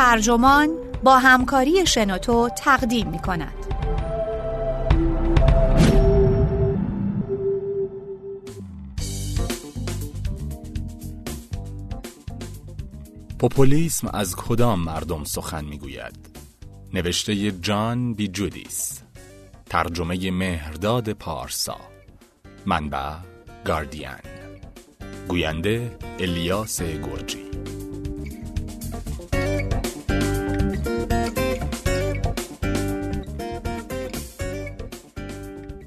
ترجمان با همکاری شنوتو تقدیم می کند. پوپولیسم از کدام مردم سخن می‌گوید؟ نوشته جان بی جودیس. ترجمه مهرداد پارسا. منبع گاردین. گوینده الیاس گرجی.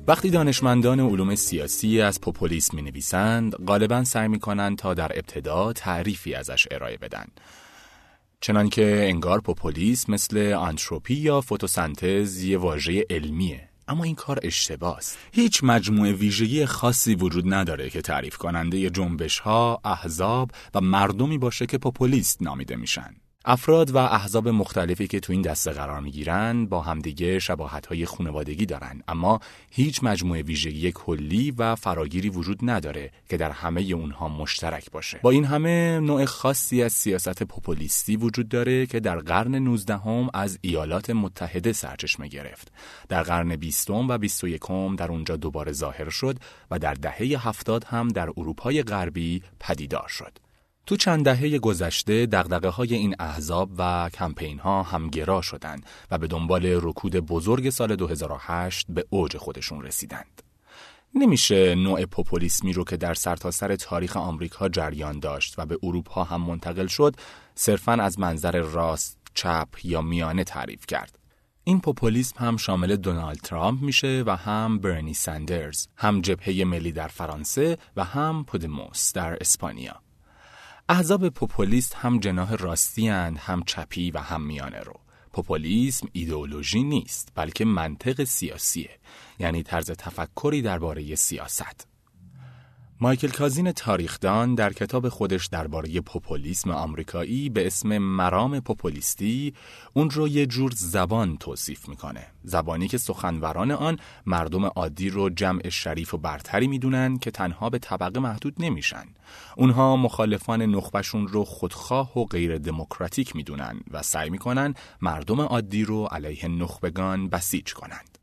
وقتی دانشمندان علوم سیاسی از پوپولیسم می نویسند غالبا سعی می کنند تا در ابتدا تعریفی ازش ارائه بدن چنانکه انگار پوپولیسم مثل آنتروپی یا فوتوسنتز یه واژه علمیه اما این کار اشتباه است. هیچ مجموعه ویژگی خاصی وجود نداره که تعریف کننده جنبش ها، احزاب و مردمی باشه که پوپولیست نامیده میشن. افراد و احزاب مختلفی که تو این دسته قرار می‌گیرن با همدیگه شباهت های خانوادگی دارن. اما هیچ مجموعه ویژگی کلی و فراگیری وجود نداره که در همه اونها مشترک باشه. با این همه نوع خاصی از سیاست پوپولیستی وجود داره که در قرن 19 هم از ایالات متحده سرچشمه گرفت. در قرن 20 و 21 در اونجا دوباره ظاهر شد و در دهه 70 هم در اروپای غربی پدیدار شد. تو چند دهه گذشته دقدقه های این احزاب و کمپین ها همگرا شدند و به دنبال رکود بزرگ سال 2008 به اوج خودشون رسیدند. نمیشه نوع پوپولیسمی رو که در سرتاسر سر تاریخ آمریکا جریان داشت و به اروپا هم منتقل شد صرفاً از منظر راست، چپ یا میانه تعریف کرد. این پوپولیسم هم شامل دونالد ترامپ میشه و هم برنی سندرز، هم جبهه ملی در فرانسه و هم پودموس در اسپانیا. احزاب پوپولیست هم جناح راستی هند، هم چپی و هم میانه رو. پوپولیسم ایدئولوژی نیست بلکه منطق سیاسیه یعنی طرز تفکری درباره سیاست. مایکل کازین تاریخدان در کتاب خودش درباره پوپولیسم آمریکایی به اسم مرام پوپولیستی اون رو یه جور زبان توصیف می‌کنه. زبانی که سخنوران آن مردم عادی رو جمع شریف و برتری می‌دونن که تنها به طبقه محدود نمیشن. اونها مخالفان نخبشون رو خودخواه و غیر دموکراتیک می‌دونن و سعی می‌کنن مردم عادی رو علیه نخبگان بسیج کنند.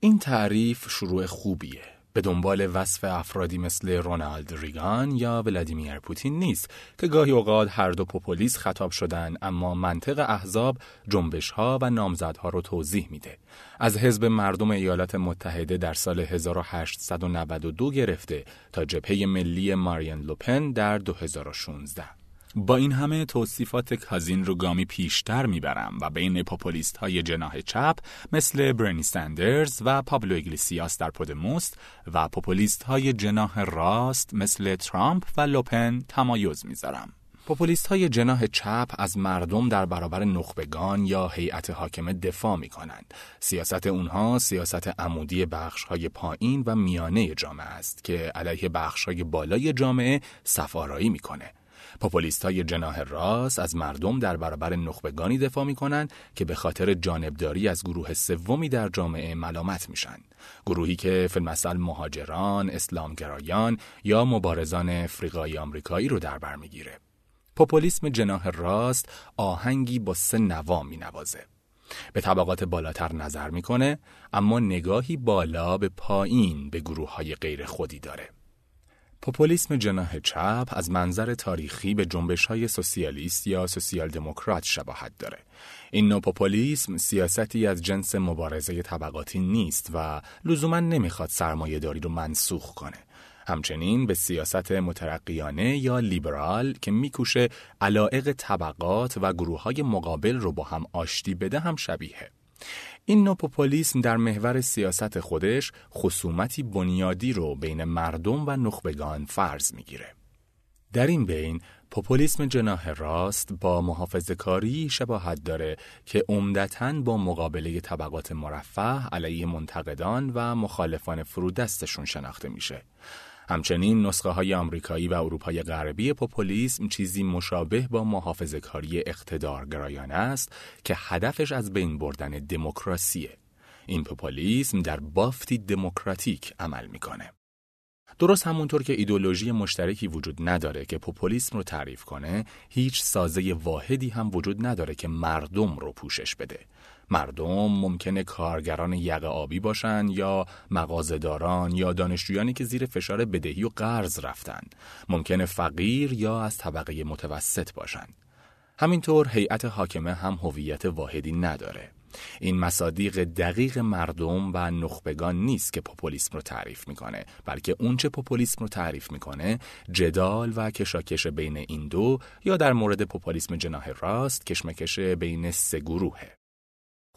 این تعریف شروع خوبیه. به دنبال وصف افرادی مثل رونالد ریگان یا ولادیمیر پوتین نیست که گاهی اوقات هر دو پوپولیس خطاب شدن اما منطق احزاب جنبش ها و نامزدها رو توضیح میده. از حزب مردم ایالات متحده در سال 1892 گرفته تا جبهه ملی مارین لوپن در 2016 با این همه توصیفات کازین رو گامی پیشتر می‌برم و بین پوپولیست های جناح چپ مثل برنی سندرز و پابلو اگلیسیاس در پودموست و پوپولیست های جناح راست مثل ترامپ و لوپن تمایز می‌ذارم. پوپولیست های جناح چپ از مردم در برابر نخبگان یا هیئت حاکمه دفاع می کنند. سیاست اونها سیاست عمودی بخش های پایین و میانه جامعه است که علیه بخش های بالای جامعه سفارایی می‌کنه. پوپولیست های جناح راست از مردم در برابر نخبگانی دفاع می کنند که به خاطر جانبداری از گروه سومی در جامعه ملامت میشن. گروهی که فیلمسل مهاجران، اسلامگرایان یا مبارزان افریقایی آمریکایی رو در بر می‌گیره. پوپولیسم جناح راست آهنگی با سه نوا می نوازه. به طبقات بالاتر نظر می‌کنه اما نگاهی بالا به پایین به گروه های غیر خودی داره. پوپولیسم جناح چپ از منظر تاریخی به جنبش های سوسیالیست یا سوسیال دموکرات شباهت داره. این نوع پوپولیسم سیاستی از جنس مبارزه طبقاتی نیست و لزوما نمی‌خواد سرمایه داری رو منسوخ کنه. همچنین به سیاست مترقیانه یا لیبرال که میکوشه علائق طبقات و گروه های مقابل رو با هم آشتی بده هم شبیه. این نوع پوپولیسم در محور سیاست خودش خصومتی بنیادی رو بین مردم و نخبگان فرض می‌گیره. در این بین پوپولیسم جناح راست با محافظه کاری شباهت داره که عمدتا با مقابله طبقات مرفه علیه منتقدان و مخالفان فرودستشون شناخته میشه. همچنین نسخه های آمریکایی و اروپای غربی پوپولیسم چیزی مشابه با محافظه کاری اقتدارگرایانه است که هدفش از بین بردن دموکراسیه. این پوپولیسم در بافتی دموکراتیک عمل می‌کنه. درست همونطور که ایدولوژی مشترکی وجود نداره که پوپولیسم رو تعریف کنه هیچ سازه واحدی هم وجود نداره که مردم رو پوشش بده مردم ممکنه کارگران یق آبی باشن یا مغازهداران یا دانشجویانی که زیر فشار بدهی و قرض رفتن. ممکنه فقیر یا از طبقه متوسط باشن. همینطور هیئت حاکمه هم هویت واحدی نداره. این مصادیق دقیق مردم و نخبگان نیست که پوپولیسم رو تعریف می‌کنه بلکه اونچه پوپولیسم رو تعریف می‌کنه جدال و کشاکش بین این دو یا در مورد پوپولیسم جناح راست کشمکش بین سه گروهه.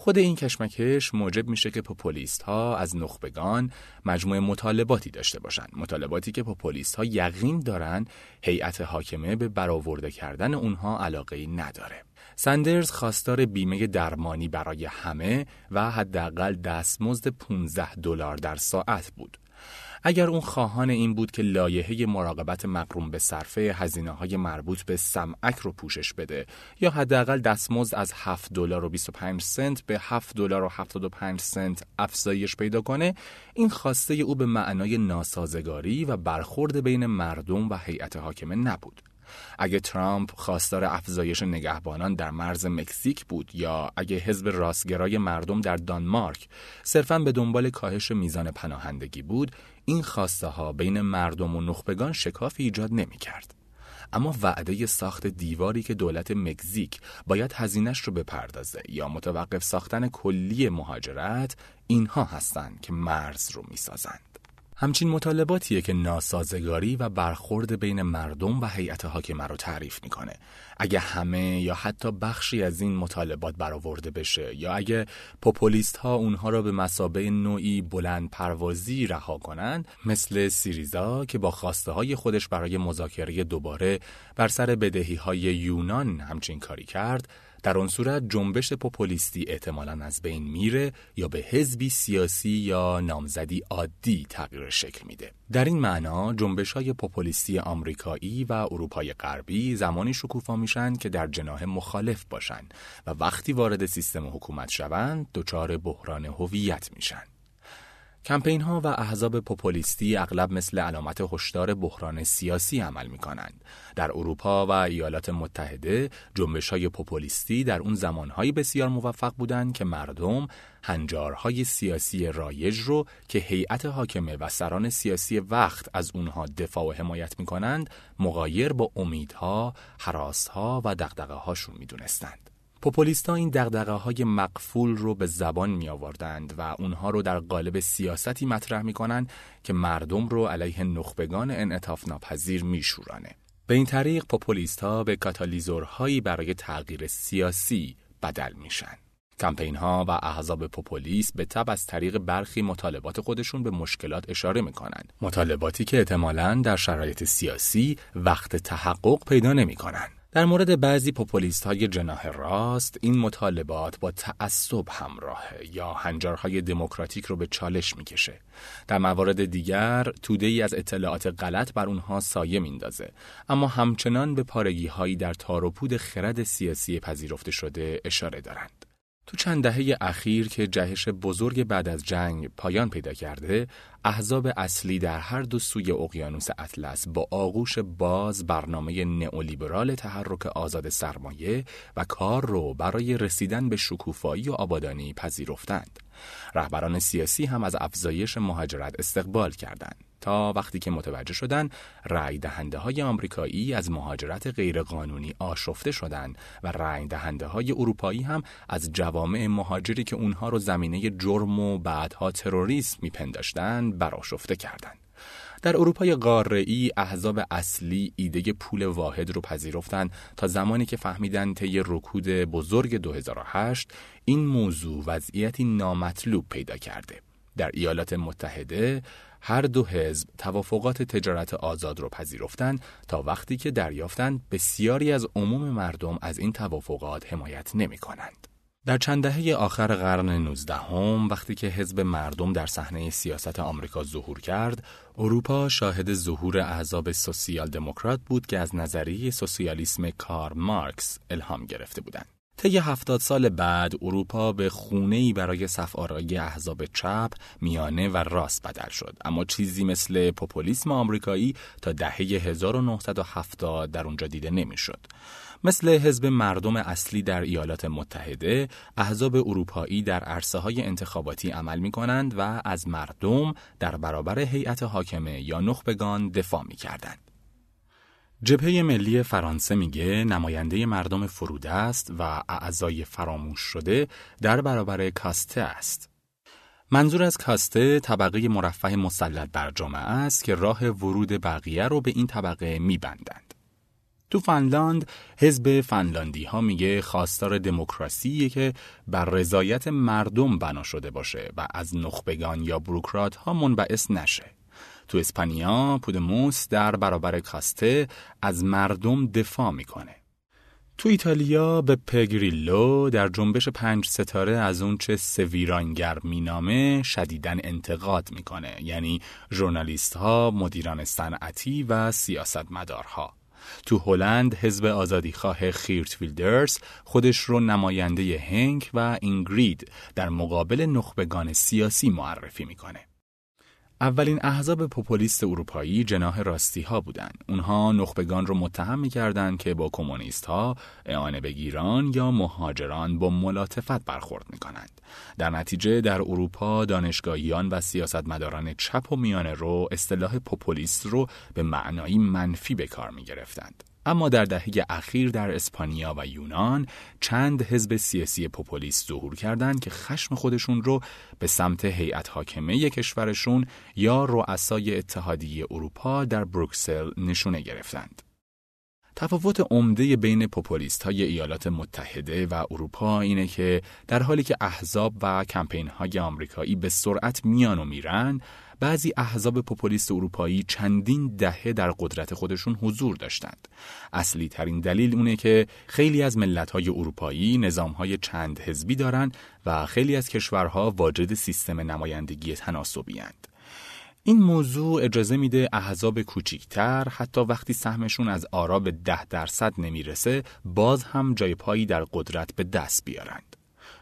خود این کشمکش موجب میشه که پوپولیست ها از نخبگان مجموعه مطالباتی داشته باشند. مطالباتی که پوپولیست ها یقین دارن هیئت حاکمه به برآورده کردن اونها علاقه نداره. سندرز خواستار بیمه درمانی برای همه و حداقل دستمزد 15 دلار در ساعت بود. اگر اون خواهان این بود که لایحه مراقبت مقروم به صرفه هزینه های مربوط به سمعک رو پوشش بده یا حداقل دستمزد از 7 دلار و 25 سنت به 7 دلار و 75 سنت افزایش پیدا کنه این خواسته او به معنای ناسازگاری و برخورد بین مردم و هیئت حاکمه نبود. اگه ترامپ خواستار افزایش نگهبانان در مرز مکزیک بود یا اگه حزب راستگرای مردم در دانمارک صرفا به دنبال کاهش میزان پناهندگی بود این خواسته ها بین مردم و نخبگان شکافی ایجاد نمی کرد. اما وعده ساخت دیواری که دولت مکزیک باید هزینش رو بپردازه یا متوقف ساختن کلی مهاجرت اینها هستند که مرز رو می‌سازند. همچین مطالباتیه که ناسازگاری و برخورد بین مردم و هیئت حاکمه رو تعریف می‌کنه. اگه همه یا حتی بخشی از این مطالبات برآورده بشه یا اگه پوپولیست ها اونها را به مسابه نوعی بلند پروازی رها کنند مثل سیریزا که با خواسته های خودش برای مذاکره دوباره بر سر بدهی های یونان همچین کاری کرد در آن صورت جنبش پوپولیستی احتمالا از بین میره یا به حزبی سیاسی یا نامزدی عادی تغییر شکل میده. در این معنا جنبش های پوپولیستی آمریکایی و اروپای غربی زمانی شکوفا میشن که در جناح مخالف باشن و وقتی وارد سیستم حکومت شوند دچار بحران هویت میشن. کمپین ها و احزاب پوپولیستی اغلب مثل علامت هشدار بحران سیاسی عمل می کنند. در اروپا و ایالات متحده جنبش های پوپولیستی در اون زمانهایی بسیار موفق بودند که مردم هنجارهای سیاسی رایج رو که هیئت حاکمه و سران سیاسی وقت از اونها دفاع و حمایت می کنند مغایر با امیدها، حراسها و دقدقه هاشون می دونستند. پوپولیستا این دقدقه های مقفول رو به زبان می آوردند و اونها رو در قالب سیاستی مطرح می کنند که مردم رو علیه نخبگان انعطاف ناپذیر می شورانه. به این طریق پوپولیست ها به کاتالیزورهایی برای تغییر سیاسی بدل میشن. کمپین ها و احزاب پوپولیس به تب از طریق برخی مطالبات خودشون به مشکلات اشاره می کنند. مطالباتی که احتمالاً در شرایط سیاسی وقت تحقق پیدا نمی کنند. در مورد بعضی پوپولیست های جناح راست این مطالبات با تعصب همراهه یا هنجارهای دموکراتیک رو به چالش می‌کشه. در موارد دیگر توده ای از اطلاعات غلط بر اونها سایه میندازه. اما همچنان به پارگی هایی در تاروپود خرد سیاسی پذیرفته شده اشاره دارند. تو چند دهه اخیر که جهش بزرگ بعد از جنگ پایان پیدا کرده، احزاب اصلی در هر دو سوی اقیانوس اطلس با آغوش باز برنامه نئولیبرال تحرک آزاد سرمایه و کار رو برای رسیدن به شکوفایی و آبادانی پذیرفتند. رهبران سیاسی هم از افزایش مهاجرت استقبال کردند. تا وقتی که متوجه شدن رای دهنده های آمریکایی از مهاجرت غیرقانونی آشفته شدند و رای دهنده های اروپایی هم از جوامع مهاجری که اونها رو زمینه جرم و بعدها تروریسم میپنداشتند براشفته کردند. در اروپای قاره‌ای احزاب اصلی ایده پول واحد رو پذیرفتند تا زمانی که فهمیدن طی رکود بزرگ 2008 این موضوع وضعیتی نامطلوب پیدا کرده. در ایالات متحده هر دو حزب توافقات تجارت آزاد را پذیرفتند تا وقتی که دریافتند بسیاری از عموم مردم از این توافقات حمایت نمی کنند. در چند دهه آخر قرن 19 هم، وقتی که حزب مردم در صحنه سیاست آمریکا ظهور کرد، اروپا شاهد ظهور احزاب سوسیال دموکرات بود که از نظریه سوسیالیسم کار مارکس الهام گرفته بودند. طی هفتاد سال بعد اروپا به خونه‌ای برای صفآرایی احزاب چپ، میانه و راست بدل شد اما چیزی مثل پوپولیسم آمریکایی تا دهه 1970 در اونجا دیده نمی‌شد. مثل حزب مردم اصلی در ایالات متحده، احزاب اروپایی در عرصه های انتخاباتی عمل می کنند و از مردم در برابر هیئت حاکمه یا نخبگان دفاع می کردند. جبهه ملی فرانسه میگه نماینده مردم فروده است و اعضای فراموش شده در برابر کاسته است. منظور از کاسته طبقه مرفه مسلط بر جامعه است که راه ورود بقیه رو به این طبقه میبندند. تو فنلاند حزب فنلاندی ها میگه خواستار دموکراسی که بر رضایت مردم بنا شده باشه و از نخبگان یا بروکرات ها منبعث نشه. تو اسپانیا پودموس در برابر کاسته از مردم دفاع می‌کنه. تو ایتالیا به پگریلو در جنبش پنج ستاره از اونچه سویرانگر مینامه شدیدن انتقاد می‌کنه یعنی ژورنالیست ها، مدیران صنعتی و سیاستمدارها. تو هلند حزب آزادیخواه خیرت ویلدرز خودش رو نماینده هنگ و اینگرید در مقابل نخبگان سیاسی معرفی می‌کنه. اولین احزاب پوپولیست اروپایی جناح راستی ها بودند. اونها نخبگان رو متهم می‌کردند که با کمونیست ها اعانه بگیران یا مهاجران با ملاتفت برخورد می‌کنند. در نتیجه در اروپا دانشگاهیان و سیاستمداران چپ و میانه رو اصطلاح پوپولیست رو به معنایی منفی به کار می گرفتند. اما در دهه اخیر در اسپانیا و یونان چند حزب سیاسی پوپولیست ظهور کردند که خشم خودشون رو به سمت هیئت حاکمه کشورشون یا رؤسای اتحادیه اروپا در بروکسل نشونه گرفتند. تفاوت عمده بین پوپولیست های ایالات متحده و اروپا اینه که در حالی که احزاب و کمپین های آمریکایی به سرعت میان و میرن بعضی احزاب پوپولیست اروپایی چندین دهه در قدرت خودشون حضور داشتند. اصلی ترین دلیل اونه که خیلی از ملت های اروپایی نظام های چند حزبی دارند و خیلی از کشورها واجد سیستم نمایندگی تناسبی هند. این موضوع اجازه میده احزاب کوچیکتر حتی وقتی سهمشون از آرا به ده درصد نمی‌رسه باز هم جای پایی در قدرت به دست بیارند.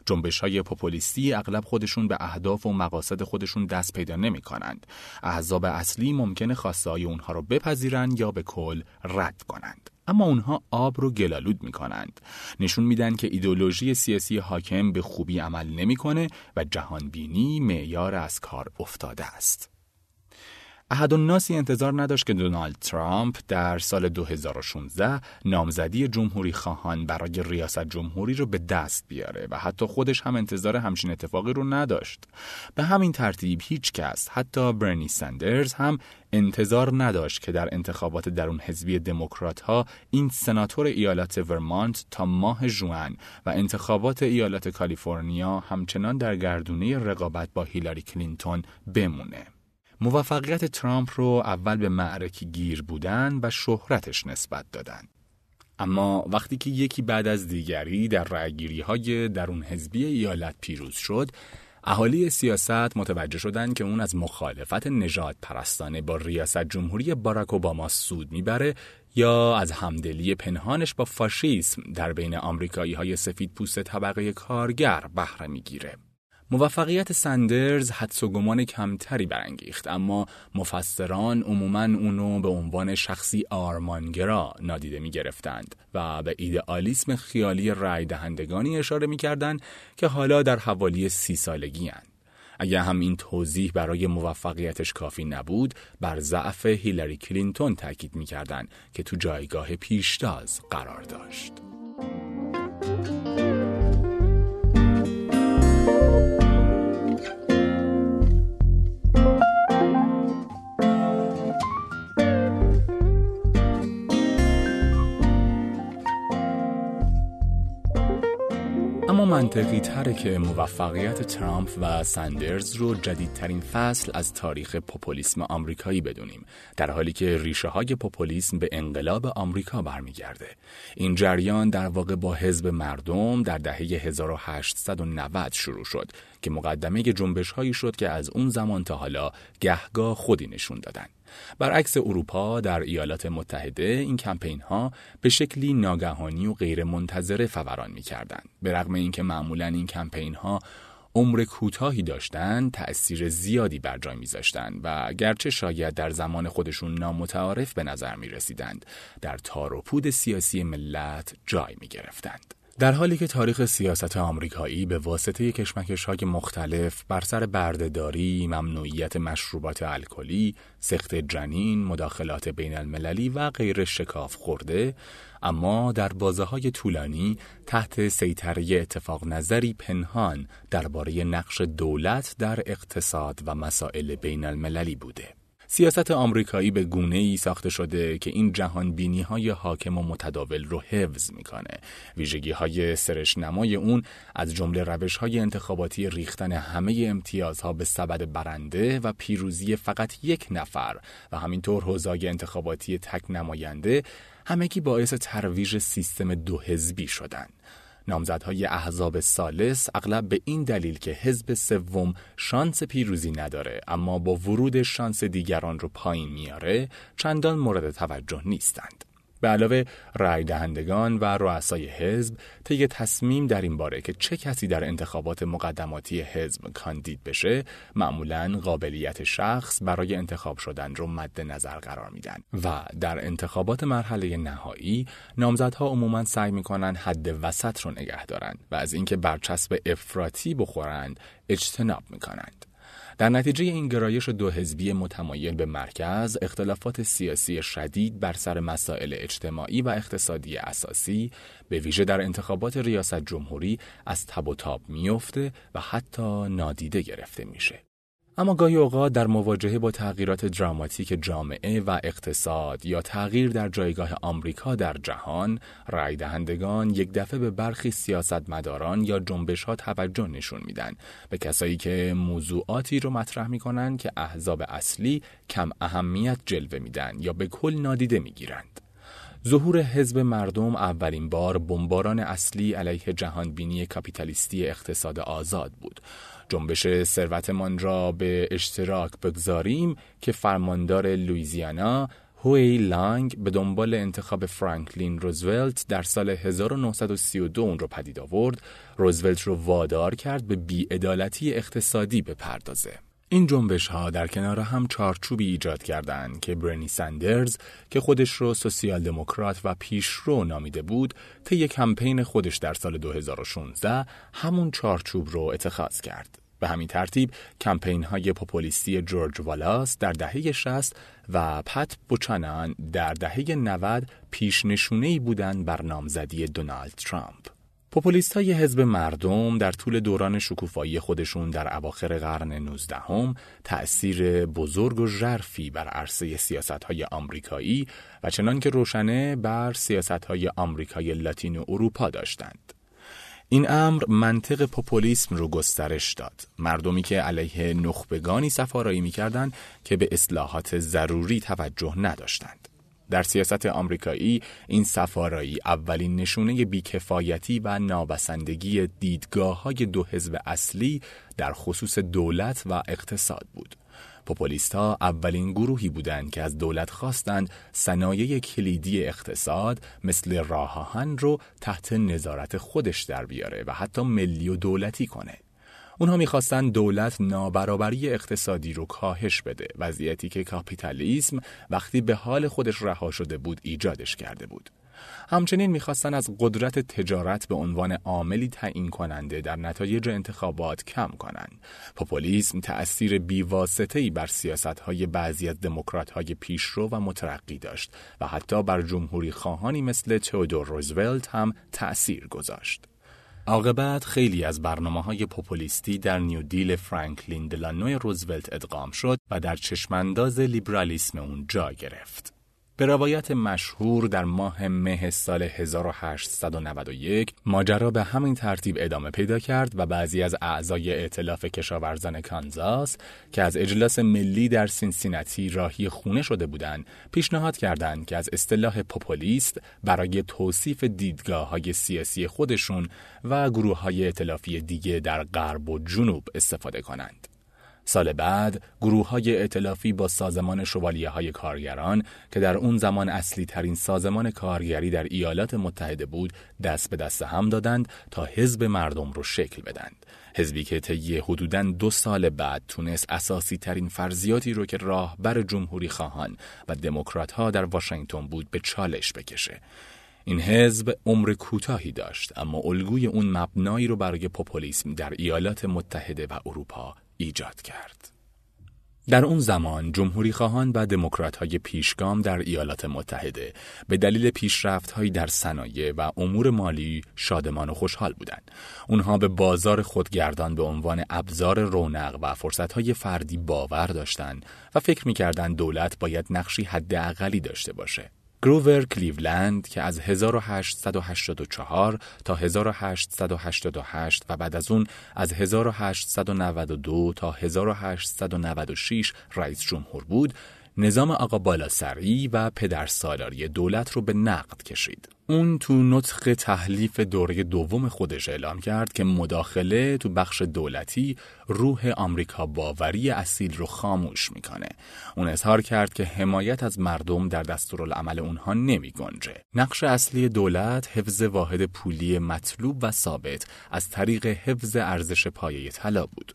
جنبش های پوپولیستی اغلب خودشون به اهداف و مقاصد خودشون دست پیدا نمی کنند. احزاب اصلی ممکنه خواسته های اونها رو بپذیرند یا به کل رد کنند. اما اونها آب رو گلالود می کنند. نشون میدن که ایدولوژی سیاسی حاکم به خوبی عمل نمی‌کنه و جهانبینی معیار از کار افتاده است. احد ناسی انتظار نداشت که دونالد ترامپ در سال 2016 نامزدی جمهوری خواهان برای ریاست جمهوری رو به دست بیاره و حتی خودش هم انتظار همچین اتفاقی رو نداشت. به همین ترتیب هیچ کس حتی برنی سندرز هم انتظار نداشت که در انتخابات درون حزبی دموکرات ها این سناتور ایالت ورمانت تا ماه جوان و انتخابات ایالت کالیفرنیا همچنان در گردونه رقابت با هیلاری کلینتون بمونه. موفقیت ترامپ رو اول به معرکی گیر بودن و شهرتش نسبت دادن. اما وقتی که یکی بعد از دیگری در رأیگیری های درون حزبی ایالت پیروز شد، اهالی سیاست متوجه شدند که اون از مخالفت نجات پرستانه با ریاست جمهوری باراک اوباما سود می‌بره یا از همدلی پنهانش با فاشیسم در بین آمریکایی های سفید پوست طبقه کارگر بهره می‌گیره. موفقیت سندرز حدس و گمان کمتری برانگیخت اما مفسران عموما اونو به عنوان شخصی آرمانگرا نادیده می گرفتند و به ایدئالیسم خیالی رای دهندگانی اشاره می کردند که حالا در حوالی سی سالگی هن. اگر هم این توضیح برای موفقیتش کافی نبود بر ضعف هیلاری کلینتون تاکید می که تو جایگاه پیشتاز قرار داشت. منطقی تره که موفقیت ترامپ و سندرز رو جدیدترین فصل از تاریخ پوپولیسم آمریکایی بدونیم در حالی که ریشه های پوپولیسم به انقلاب آمریکا برمیگرده. این جریان در واقع با حزب مردم در دهه 1890 شروع شد که مقدمه جنبش هایی شد که از اون زمان تا حالا گهگاه خودی نشون دادن. برعکس اروپا در ایالات متحده این کمپین ها به شکلی ناگهانی و غیر منتظره فوران می کردن. به رغم اینکه معمولا این کمپین ها عمر کوتاهی داشتند تأثیر زیادی بر جای میذاشتند و گرچه شاید در زمان خودشون نامتعارف به نظر می رسیدند در تار و پود سیاسی ملت جای می گرفتند. در حالی که تاریخ سیاست آمریکایی به واسطه کشمکش های مختلف بر سر بردهداری، ممنوعیت مشروبات الکلی، سخت جنین، مداخلات بین المللی و غیر شکاف خورده، اما در بازه های طولانی تحت سیطره اتفاق نظری پنهان درباره نقش دولت در اقتصاد و مسائل بین المللی بوده. سیاست آمریکایی به گونه ای ساخته شده که این جهان بینی های حاکم و متداول رو حفظ می‌کنه. ویژگی های سرش نمای اون از جمله روش های انتخاباتی ریختن همه امتیازها به سبد برنده و پیروزی فقط یک نفر و همینطور حوزای انتخاباتی تک نماینده همگی باعث ترویج سیستم دو حزبی شدند. نامزدهای احزاب سالس اغلب به این دلیل که حزب سوم شانس پیروزی نداره اما با ورود شانس دیگران رو پایین میاره چندان مورد توجه نیستند. به علاوه رای دهندگان و رؤسای حزب طی تصمیم در این باره که چه کسی در انتخابات مقدماتی حزب کاندید بشه معمولا قابلیت شخص برای انتخاب شدن رو مد نظر قرار میدن. و در انتخابات مرحله نهایی نامزدها عموما سعی می‌کنن حد وسط رو نگه دارن و از اینکه برچسب افراطی بخورند اجتناب می‌کنند. در نتیجه این گرایش دو حزبی متمایل به مرکز، اختلافات سیاسی شدید بر سر مسائل اجتماعی و اقتصادی اساسی به ویژه در انتخابات ریاست جمهوری از تب و تاب میفته و حتی نادیده گرفته میشه. اما گاهی اوقات در مواجهه با تغییرات دراماتیک جامعه و اقتصاد یا تغییر در جایگاه آمریکا در جهان، رای دهندگان یک دفعه به برخی سیاستمداران یا جنبش ها توجه نشون میدن به کسایی که موضوعاتی رو مطرح می‌کنن که احزاب اصلی کم اهمیت جلوه میدن یا به کل نادیده می‌گیرند. ظهور حزب مردم اولین بار بمباران اصلی علیه جهانبینی کاپیتالیستی اقتصاد آزاد بود. جنبش ثروتمان را به اشتراک بگذاریم که فرماندار لویزیانا هوی لانگ به دنبال انتخاب فرانکلین روزولت در سال 1932 اون رو پدید آورد، روزولت رو وادار کرد به بیعدالتی اقتصادی بپردازه. این جنبش ها در کنار هم چارچوبی ایجاد کردند که برنی سندرز که خودش رو سوسیال دموکرات و پیشرو نامیده بود طی کمپین خودش در سال 2016 همون چارچوب رو اتخاذ کرد. به همین ترتیب کمپین های پوپولیستی جورج والاس در دهه 60 و پت بوچانان در دهه 90 پیش نشونه بودند بر نامزدی دونالد ترامپ. پوپولیست های حزب مردم در طول دوران شکوفایی خودشون در اواخر قرن 19 هم تأثیر بزرگ و ژرفی بر عرصه سیاست های آمریکایی و چنان که روشنه بر سیاست های آمریکای لاتین و اروپا داشتند. این امر منطق پوپولیسم رو گسترش داد. مردمی که علیه نخبگانی سفارایی می‌کردند که به اصلاحات ضروری توجه نداشتند. در سیاست آمریکایی این سفارایی اولین نشونه بیکفایتی و نابسندگی دیدگاه های دو حزب اصلی در خصوص دولت و اقتصاد بود. ها اولین گروهی بودند که از دولت خواستند صنایع کلیدی اقتصاد مثل راه رو تحت نظارت خودش در بیاره و حتی ملی و دولتی کنه. اونها می‌خواستن دولت نابرابری اقتصادی رو کاهش بده وضعیتی که کاپیتالیسم وقتی به حال خودش رها شده بود ایجادش کرده بود همچنین می‌خواستن از قدرت تجارت به عنوان عاملی تعیین کننده در نتایج انتخابات کم کنند. پوپولیسم تأثیر بیواسطه‌ای بر سیاستهای بعضی از دموکرات‌های پیشرو و مترقی داشت و حتی بر جمهوری خواهانی مثل تئودور روزولت هم تأثیر گذاشت. عاقبت خیلی از برنامه های پوپولیستی در New Deal فرانکلین دلانو روزولت ادغام شد و در چشمانداز لیبرالیسم اون جا گرفت. به روایت مشهور در ماه مه سال 1891 ماجرا به همین ترتیب ادامه پیدا کرد و بعضی از اعضای ائتلاف کشاورزان کانزاس که از اجلاس ملی در سینسیناتی راهی خونه شده بودند پیشنهاد کردند که از اصطلاح پوپولیست برای توصیف دیدگاه های سیاسی خودشون و گروه های ائتلافی دیگه در غرب و جنوب استفاده کنند. سال بعد گروه های ائتلافی با سازمان شوالیه های کارگران که در اون زمان اصلی ترین سازمان کارگری در ایالات متحده بود دست به دست هم دادند تا حزب مردم رو شکل بدند. حزبی که طی حدوداً دو سال بعد تونست اساسی ترین فرضیاتی رو که راهبر جمهوری خواهان و دموکرات ها در واشنگتن بود به چالش بکشه. این حزب عمر کوتاهی داشت اما الگوی اون مبنایی رو برای پوپولیسم در ایالات متحده و اروپا ایجاد کرد. در اون زمان جمهوری خواهان و دموکرات های پیشگام در ایالات متحده به دلیل پیشرفت در صنایع و امور مالی شادمان و خوشحال بودند. اونها به بازار خودگردان به عنوان ابزار رونق و فرصت های فردی باور داشتند و فکر می‌کردند دولت باید نقشی حداقلی داشته باشه. گروور کلیولند که از 1884 تا 1888 و بعد از اون از 1892 تا 1896 رئیس جمهور بود نظام آقا بالاسری و پدر سالاری دولت رو به نقد کشید. اون تو نطق تحلیف دوره دوم خودش اعلام کرد که مداخله تو بخش دولتی روح آمریکا باوری اصیل رو خاموش می‌کنه. اون اظهار کرد که حمایت از مردم در دستورالعمل اونها نمی گنجه. نقش اصلی دولت حفظ واحد پولی مطلوب و ثابت از طریق حفظ ارزش پایه طلا بود.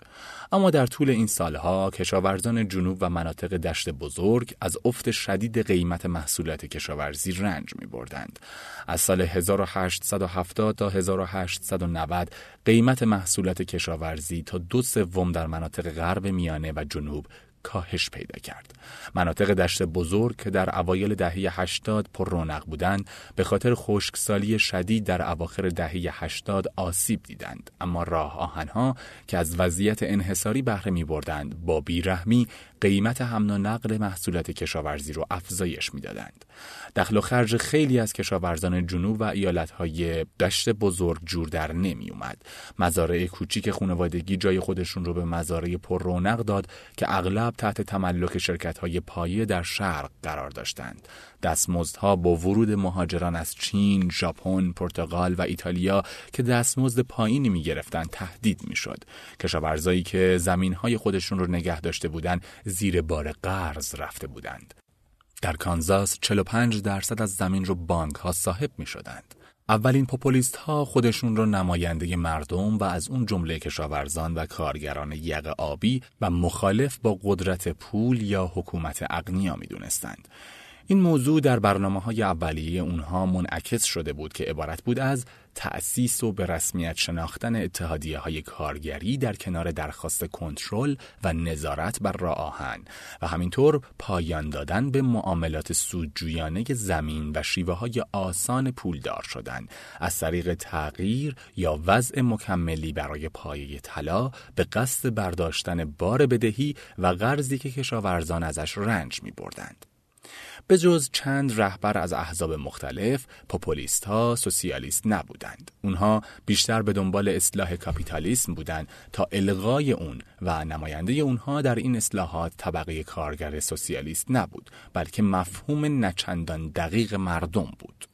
اما در طول این سالها کشاورزان جنوب و مناطق دشت بزرگ از افت شدید قیمت محصولات کشاورزی رنج می بردند. از سال 1870 تا 1890 قیمت محصولات کشاورزی تا دو سوم در مناطق غرب میانه و جنوب کاهش پیدا کرد. مناطق دشت بزرگ که در اوایل دهه 80 پر رونق بودند به خاطر خشکسالی شدید در اواخر دهه 80 آسیب دیدند اما راه آهنها که از وضعیت انحصاری بهره می بردند با بیرحمی قیمت حمل و نقل محصولات کشاورزی رو افزایش می‌دادند. دخل و خرج خیلی از کشاورزان جنوب و ایالتهای دشت بزرگ جور در نمی اومد. مزارع کوچیک خانوادگی جای خودشون رو به مزارع پر رونق داد که اغلب تحت تملک شرکت های پایه در شرق قرار داشتند. دستمزدها با ورود مهاجران از چین، ژاپن، پرتغال و ایتالیا که دستمزد پایینی می گرفتند تهدید می شد. کشاورزایی که زمین های خودشون رو نگه داشته بودند زیر بار قرض رفته بودند. در کانزاس 45 درصد از زمین رو بانک ها صاحب می شدند. اولین پوپولیست ها خودشون رو نماینده مردم و از اون جمله کشاورزان و کارگران یق آبی و مخالف با قدرت پول یا حکومت اغنیا می دونستند. این موضوع در برنامه های اولیه اونها منعکس شده بود که عبارت بود از تأسیس و به رسمیت شناختن اتحادیه های کارگری در کنار درخواست کنترل و نظارت بر راه آهن و همینطور پایان دادن به معاملات سودجویانه زمین و شیوه های آسان پولدار شدن از طریق تغییر یا وضع مکملی برای پایه طلا به قصد برداشتن بار بدهی و قرضی که کشاورزان ازش رنج می بردند. به جز چند رهبر از احزاب مختلف، پوپولیست ها سوسیالیست نبودند. اونها بیشتر به دنبال اصلاح کاپیتالیسم بودند تا الغای اون و نماینده اونها در این اصلاحات طبقه کارگر سوسیالیست نبود، بلکه مفهوم نچندان دقیق مردم بود.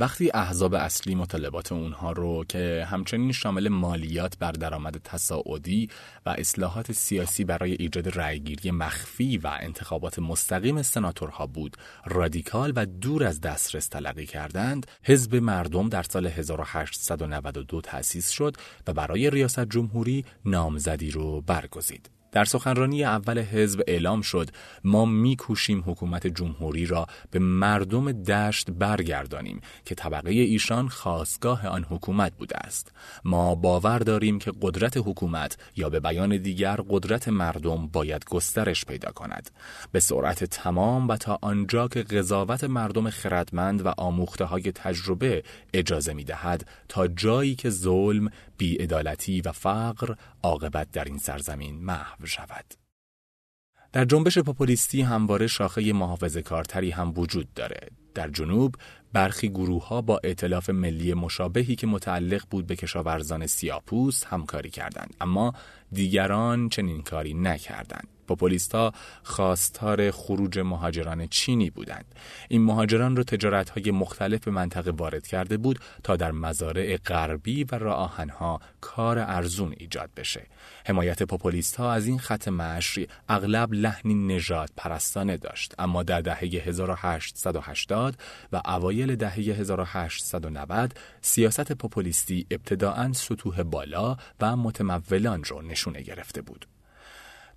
وقتی احزاب اصلی مطالبات اونها رو که همچنین شامل مالیات بر درآمد تصاعدی و اصلاحات سیاسی برای ایجاد رأیگیری مخفی و انتخابات مستقیم سناتورها بود رادیکال و دور از دسترس تلقی کردند حزب مردم در سال 1892 تأسیس شد و برای ریاست جمهوری نامزدی رو برگزید. در سخنرانی اول حزب اعلام شد ما میکوشیم حکومت جمهوری را به مردم دشت برگردانیم که طبقه ایشان خواستگاه آن حکومت بوده است. ما باور داریم که قدرت حکومت یا به بیان دیگر قدرت مردم باید گسترش پیدا کند. به سرعت تمام و تا آنجا که قضاوت مردم خردمند و آموخته های تجربه اجازه می دهد تا جایی که ظلم بیعدالتی و فقر عاقبت در این سرزمین محو شود. در جنبش پوپولیستی همواره شاخه محافظ کارتری هم وجود داره. در جنوب برخی گروه ها با ائتلاف ملی مشابهی که متعلق بود به کشاورزان سیاپوست همکاری کردند اما دیگران چنین کاری نکردند پوپولیستا خواستار خروج مهاجران چینی بودند. این مهاجران را های مختلف به منطقه وارد کرده بود تا در مزارع غربی و راه کار ارزون ایجاد بشه. حمایت پوپولیست از این خط مشی اغلب لحنی نژاد پرستانه داشت اما در دهه 1880 و اوایل دهه 1890 سیاست پوپولیستی ابتداعا سطوح بالا و متمولان را نشونه گرفته بود.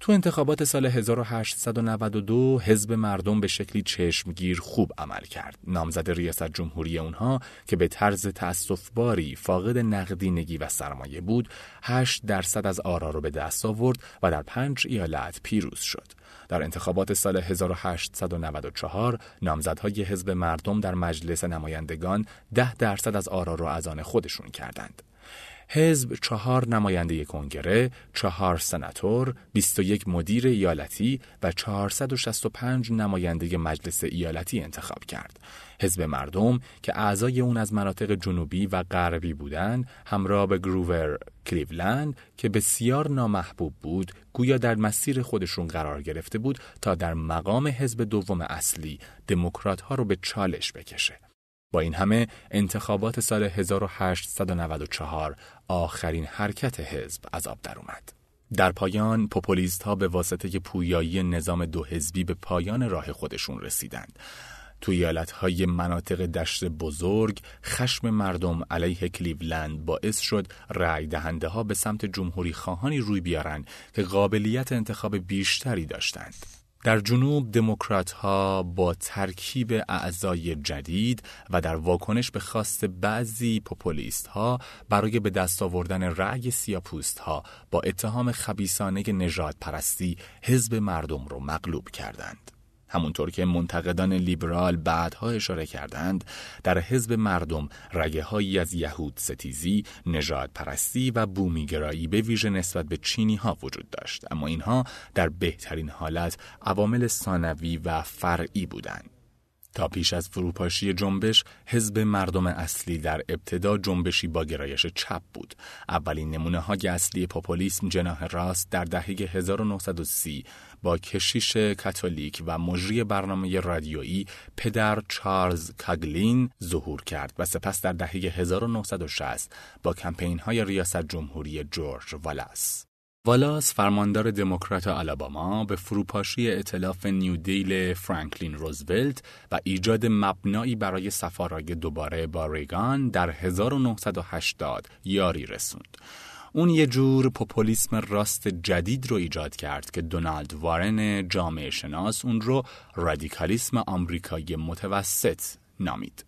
تو انتخابات سال 1892 حزب مردم به شکلی چشمگیر خوب عمل کرد. نامزد ریاست جمهوری اونها که به طرز تأسفباری فاقد نقدینگی و سرمایه بود، 8 درصد از آرا رو به دست آورد و در پنج ایالت پیروز شد. در انتخابات سال 1894 نامزدهای حزب مردم در مجلس نمایندگان 10 درصد از آرا را از آن خودشون کردند. حزب چهار نماینده کنگره، چهار سناتور، 21 مدیر ایالتی و 465 نماینده مجلس ایالتی انتخاب کرد. حزب مردم که اعضای اون از مناطق جنوبی و غربی بودند، همراه به گروور کلیولند که بسیار نامحبوب بود، گویا در مسیر خودشون قرار گرفته بود تا در مقام حزب دوم اصلی دموکرات ها رو به چالش بکشه. با این همه انتخابات سال 1894 آخرین حرکت حزب از آب در اومد. در پایان پوپولیست ها به واسطه پویایی نظام دو حزبی به پایان راه خودشون رسیدند. توی ایالت های مناطق دشت بزرگ خشم مردم علیه کلیولند باعث شد رأی دهنده ها به سمت جمهوری خواهانی روی بیارن که قابلیت انتخاب بیشتری داشتند. در جنوب دموکرات ها با ترکیب اعضای جدید و در واکنش به خواست بعضی پوپولیست ها برای به دست آوردن رأی سیاپوست ها با اتهام خبیسانه نجات حزب مردم رو مغلوب کردند. همونطور که منتقدان لیبرال بعدها اشاره کردند در حزب مردم رگه هایی از یهود ستیزی، نجات پرستی و بومیگرایی به ویژه نسبت به چینی ها وجود داشت. اما اینها در بهترین حالت عوامل ثانوی و فرعی بودند. تا پیش از فروپاشی جنبش حزب مردم اصلی در ابتدا جنبشی با گرایش چپ بود. اولین نمونه های اصلی پوپولیسم جناح راست در دهه 1930 با کشیش کاتولیک و مجری برنامه رادیویی پدر چارلز کاگلین ظهور کرد و سپس در دهه 1960 با کمپین های ریاست جمهوری جورج والاس. والاس فرماندار دموکرات آلاباما به فروپاشی اطلاف نیودیل فرانکلین روزولت و ایجاد مبنایی برای سفارای دوباره با ریگان در 1980 یاری رسوند. اون یه جور پوپولیسم راست جدید رو ایجاد کرد که دونالد وارن جامعه شناس اون رو رادیکالیسم آمریکایی متوسط نامید.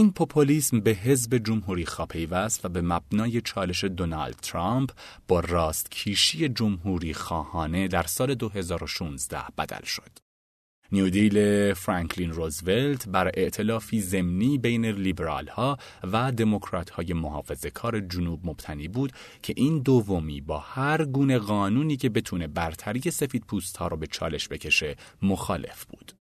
این پوپولیسم به حزب جمهوری پیوست و به مبنای چالش دونالد ترامپ با راست کیشی جمهوری خواهانه در سال 2016 بدل شد. نیودیل فرانکلین روزولت بر ائتلافی ضمنی بین لیبرال ها و دموکرات های محافظه کار جنوب مبتنی بود که این دومی با هر گونه قانونی که بتونه برتری سفید پوست ها را به چالش بکشه مخالف بود.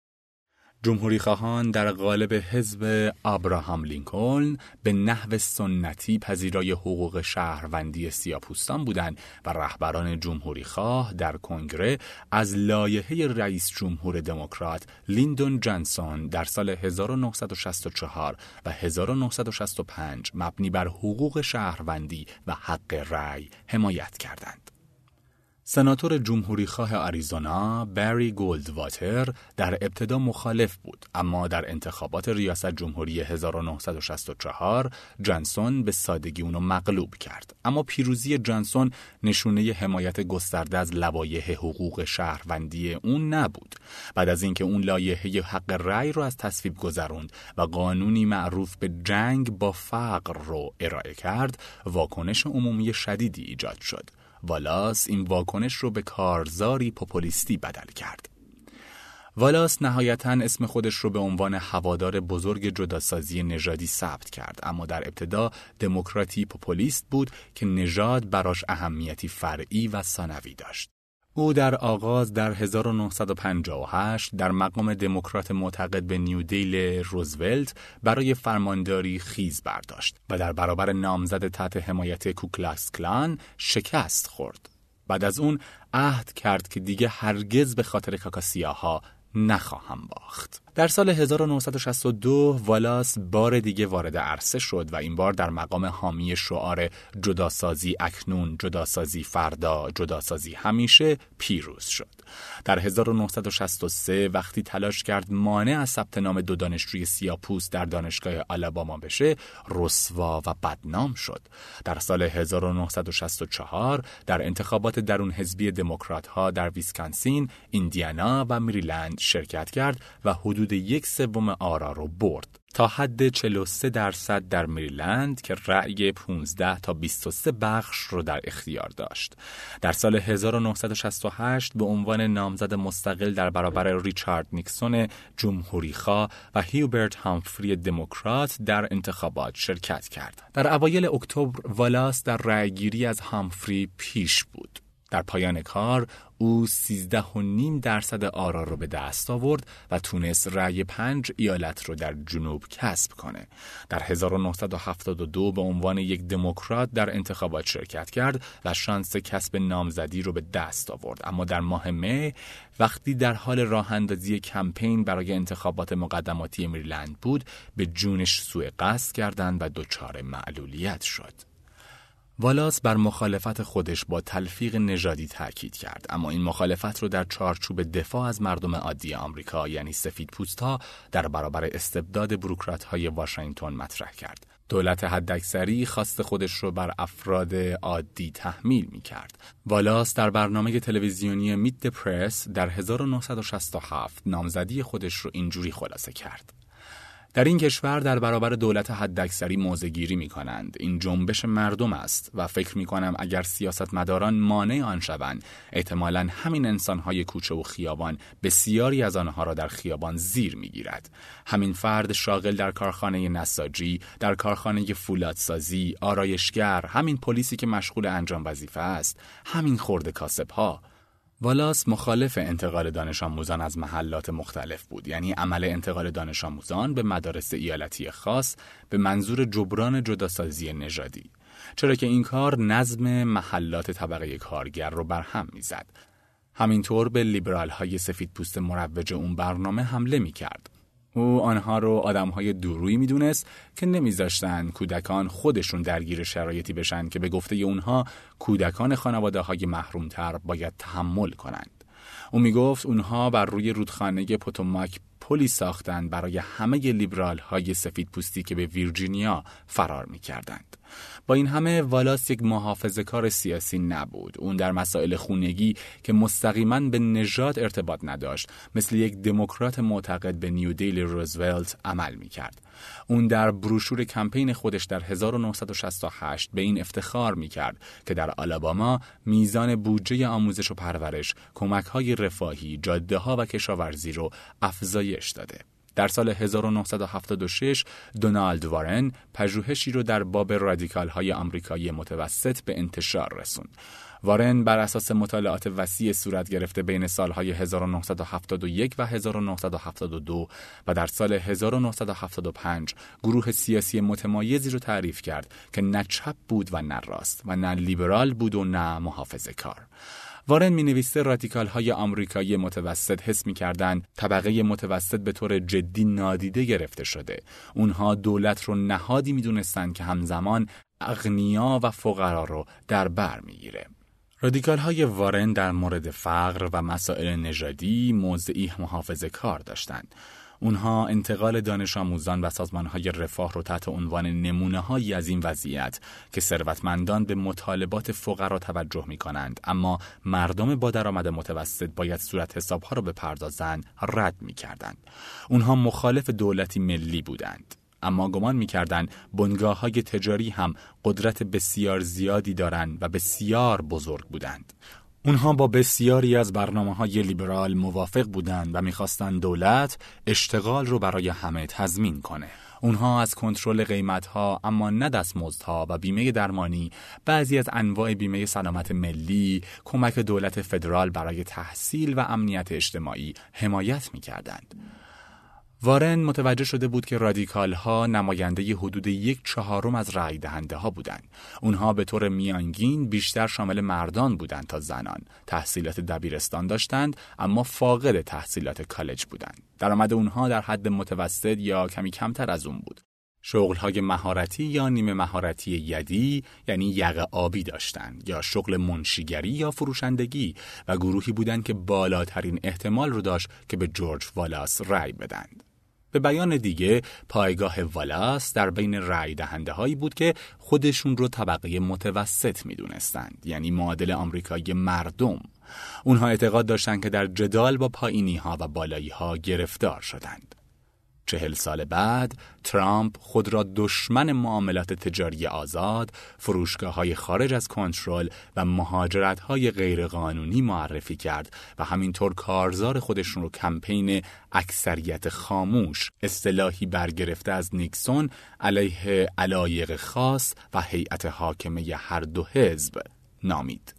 جمهوری خواهان در قالب حزب ابراهام لینکلن به نحو سنتی پذیرای حقوق شهروندی سیاپوستان بودند و رهبران جمهوری خواه در کنگره از لایحه رئیس جمهور دموکرات لیندون جانسون در سال 1964 و 1965 مبنی بر حقوق شهروندی و حق رأی حمایت کردند. سناتور جمهوری خواه آریزونا بری گولدواتر در ابتدا مخالف بود اما در انتخابات ریاست جمهوری 1964 جانسون به سادگی اونو مغلوب کرد. اما پیروزی جانسون نشونه حمایت گسترده از لوایح حقوق شهروندی اون نبود. بعد از اینکه اون لایحه حق رأی رو از تصویب گذروند و قانونی معروف به جنگ با فقر رو ارائه کرد واکنش عمومی شدیدی ایجاد شد. والاس این واکنش رو به کارزاری پوپولیستی بدل کرد. والاس نهایتا اسم خودش رو به عنوان هوادار بزرگ جداسازی نژادی ثبت کرد اما در ابتدا دموکراتی پوپولیست بود که نژاد براش اهمیتی فرعی و ثانوی داشت. او در آغاز در 1958 در مقام دموکرات معتقد به نیودیل روزولت برای فرمانداری خیز برداشت و در برابر نامزد تحت حمایت کوکلاس کلان شکست خورد. بعد از اون عهد کرد که دیگه هرگز به خاطر کاکاسیاها نخواهم باخت. در سال 1962 والاس بار دیگه وارد عرصه شد و این بار در مقام حامی شعار جداسازی اکنون، جداسازی فردا، جداسازی همیشه پیروز شد. در 1963 وقتی تلاش کرد مانع از ثبت نام دو دانشجوی سیاپوس در دانشگاه آلاباما بشه، رسوا و بدنام شد. در سال 1964 در انتخابات درون حزبی دموکرات ها در ویسکانسین، ایندیانا و مریلند شرکت کرد و حدود حدود یک سوم آرا رو برد تا حد 43 درصد در مریلند که رأی 15 تا 23 بخش رو در اختیار داشت. در سال 1968 به عنوان نامزد مستقل در برابر ریچارد نیکسون جمهوریخواه و هیوبرت هامفری دموکرات در انتخابات شرکت کرد. در اوایل اکتبر والاس در رأیگیری از هامفری پیش بود. در پایان کار او سیزده و نیم درصد آرا رو به دست آورد و تونست رأی پنج ایالت رو در جنوب کسب کنه. در 1972 به عنوان یک دموکرات در انتخابات شرکت کرد و شانس کسب نامزدی رو به دست آورد. اما در ماه می وقتی در حال راه اندازی کمپین برای انتخابات مقدماتی مریلند بود به جونش سوء قصد کردند و دچار معلولیت شد. والاس بر مخالفت خودش با تلفیق نژادی تاکید کرد اما این مخالفت رو در چارچوب دفاع از مردم عادی آمریکا یعنی سفید پوستا در برابر استبداد بروکرات های واشنگتن مطرح کرد دولت حداکثری خواست خودش رو بر افراد عادی تحمیل می کرد. والاس در برنامه تلویزیونی میت پرس در 1967 نامزدی خودش رو اینجوری خلاصه کرد. در این کشور در برابر دولت حداکثری موزگیری می کنند. این جنبش مردم است و فکر می کنم اگر سیاستمداران مانع آن شوند احتمالا همین انسانهای کوچه و خیابان بسیاری از آنها را در خیابان زیر می گیرد. همین فرد شاغل در کارخانه نساجی، در کارخانه فولادسازی، آرایشگر، همین پلیسی که مشغول انجام وظیفه است، همین خورده کاسب ها والاس مخالف انتقال دانش آموزان از محلات مختلف بود. یعنی عمل انتقال دانش آموزان به مدارس ایالتی خاص به منظور جبران جداسازی نژادی. چرا که این کار نظم محلات طبقه کارگر رو برهم می‌زد. همینطور به لیبرال های سفید پوست مروج اون برنامه حمله می کرد او آنها رو آدمهای دورویی می‌دونست که نمیذاشتن کودکان خودشون درگیر شرایطی بشن که به گفته اونها کودکان خانواده های محرومتر باید تحمل کنند. او می‌گفت اونها بر روی رودخانه پوتوماک پلی ساختند برای همه لیبرال های سفید پوستی که به ویرجینیا فرار می کردند. با این همه والاس یک محافظه کار سیاسی نبود. اون در مسائل خونگی که مستقیما به نژاد ارتباط نداشت مثل یک دموکرات معتقد به New Deal ی روزولت عمل می کرد. اون در بروشور کمپین خودش در 1968 به این افتخار می کرد که در آلاباما میزان بودجه آموزش و پرورش، کمک های رفاهی، جاده ها و کشاورزی رو افزایش داده. در سال 1976 دونالد وارن پژوهشی رو در باب رادیکال های آمریکایی متوسط به انتشار رسوند. وارن بر اساس مطالعات وسیع صورت گرفته بین سالهای 1971 و 1972 و در سال 1975 گروه سیاسی متمایزی رو تعریف کرد که نه چپ بود و نه راست و نه لیبرال بود و نه محافظه کار. وارن می نویسته رادیکال های آمریکایی متوسط حس می کردن طبقه متوسط به طور جدی نادیده گرفته شده. اونها دولت رو نهادی می دونستن که همزمان اغنیا و فقرا رو در بر می‌گیره. رادیکال های وارن در مورد فقر و مسائل نژادی موضعی محافظه کار داشتند. اونها انتقال دانش آموزان و سازمان های رفاه رو تحت عنوان نمونه هایی از این وضعیت که ثروتمندان به مطالبات فقرا توجه می کنند اما مردم با درآمد متوسط باید صورت حساب ها را بپردازند رد می کردند. اونها مخالف دولتی ملی بودند. اما گمان می‌کردند بنگاه های تجاری هم قدرت بسیار زیادی دارند و بسیار بزرگ بودند. اونها با بسیاری از برنامه های لیبرال موافق بودند و می‌خواستند دولت اشتغال رو برای همه تضمین کنه. اونها از کنترل قیمت ها اما نه دستمزدها و بیمه درمانی بعضی از انواع بیمه سلامت ملی کمک دولت فدرال برای تحصیل و امنیت اجتماعی حمایت می‌کردند. وارن متوجه شده بود که رادیکال ها نماینده حدود یک چهارم از رأی دهنده ها بودند. اونها به طور میانگین بیشتر شامل مردان بودند تا زنان. تحصیلات دبیرستان داشتند اما فاقد تحصیلات کالج بودند. درآمد اونها در حد متوسط یا کمی کمتر از اون بود. شغلهای مهارتی یا نیمه مهارتی یدی یعنی یق آبی داشتند یا شغل منشیگری یا فروشندگی و گروهی بودند که بالاترین احتمال رو داشت که به جورج والاس رأی بدند. به بیان دیگه پایگاه والاس در بین رأی دهنده هایی بود که خودشون رو طبقه متوسط می‌دونستند یعنی معادل آمریکایی مردم. اونها اعتقاد داشتند که در جدال با پایینی ها و بالایی ها گرفتار شدند. چهل سال بعد ترامپ خود را دشمن معاملات تجاری آزاد، فروشگاه های خارج از کنترل و مهاجرت های غیرقانونی معرفی کرد و همینطور کارزار خودشون رو کمپین اکثریت خاموش اصطلاحی برگرفته از نیکسون علیه علایق خاص و هیئت حاکمه هر دو حزب نامید.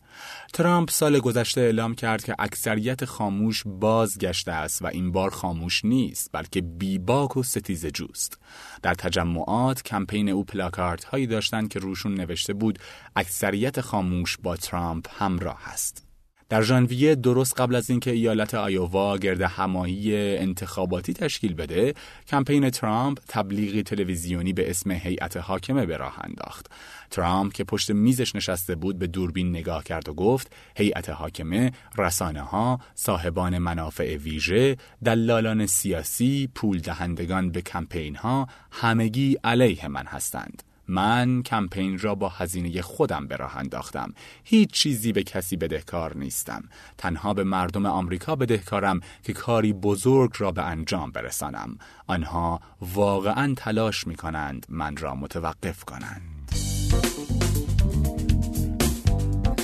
ترامپ سال گذشته اعلام کرد که اکثریت خاموش بازگشته است و این بار خاموش نیست بلکه بیباک و ستیز جوست. در تجمعات کمپین او پلاکارت هایی داشتند که روشون نوشته بود اکثریت خاموش با ترامپ همراه است. در ژانویه درست قبل از اینکه ایالت آیووا گرد همایی انتخاباتی تشکیل بده کمپین ترامپ تبلیغی تلویزیونی به اسم هیئت حاکمه به راه انداخت. ترامپ که پشت میزش نشسته بود به دوربین نگاه کرد و گفت هیئت حاکمه رسانه ها صاحبان منافع ویژه دلالان سیاسی پول دهندگان به کمپین ها همگی علیه من هستند. من کمپین را با هزینه خودم به راه انداختم. هیچ چیزی به کسی بدهکار نیستم. تنها به مردم آمریکا بدهکارم که کاری بزرگ را به انجام برسانم. آنها واقعا تلاش می کنند من را متوقف کنند.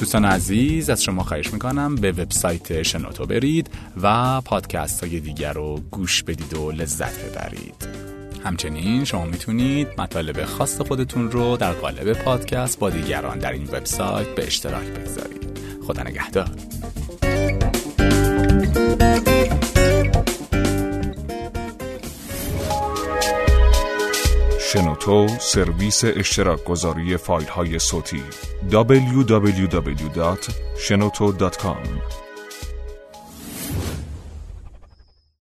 دوستان عزیز از شما خواهش می‌کنم به وبسایت شنوتو برید و پادکست های دیگر رو گوش بدید و لذت ببرید. همچنین شما می‌تونید مطالب خاص خودتون رو در قالب پادکست با دیگران در این وبسایت به اشتراک بگذارید. خدا نگهدار. شنوتو سرویس اشتراک گذاری فایل های صوتی www.shenoto.com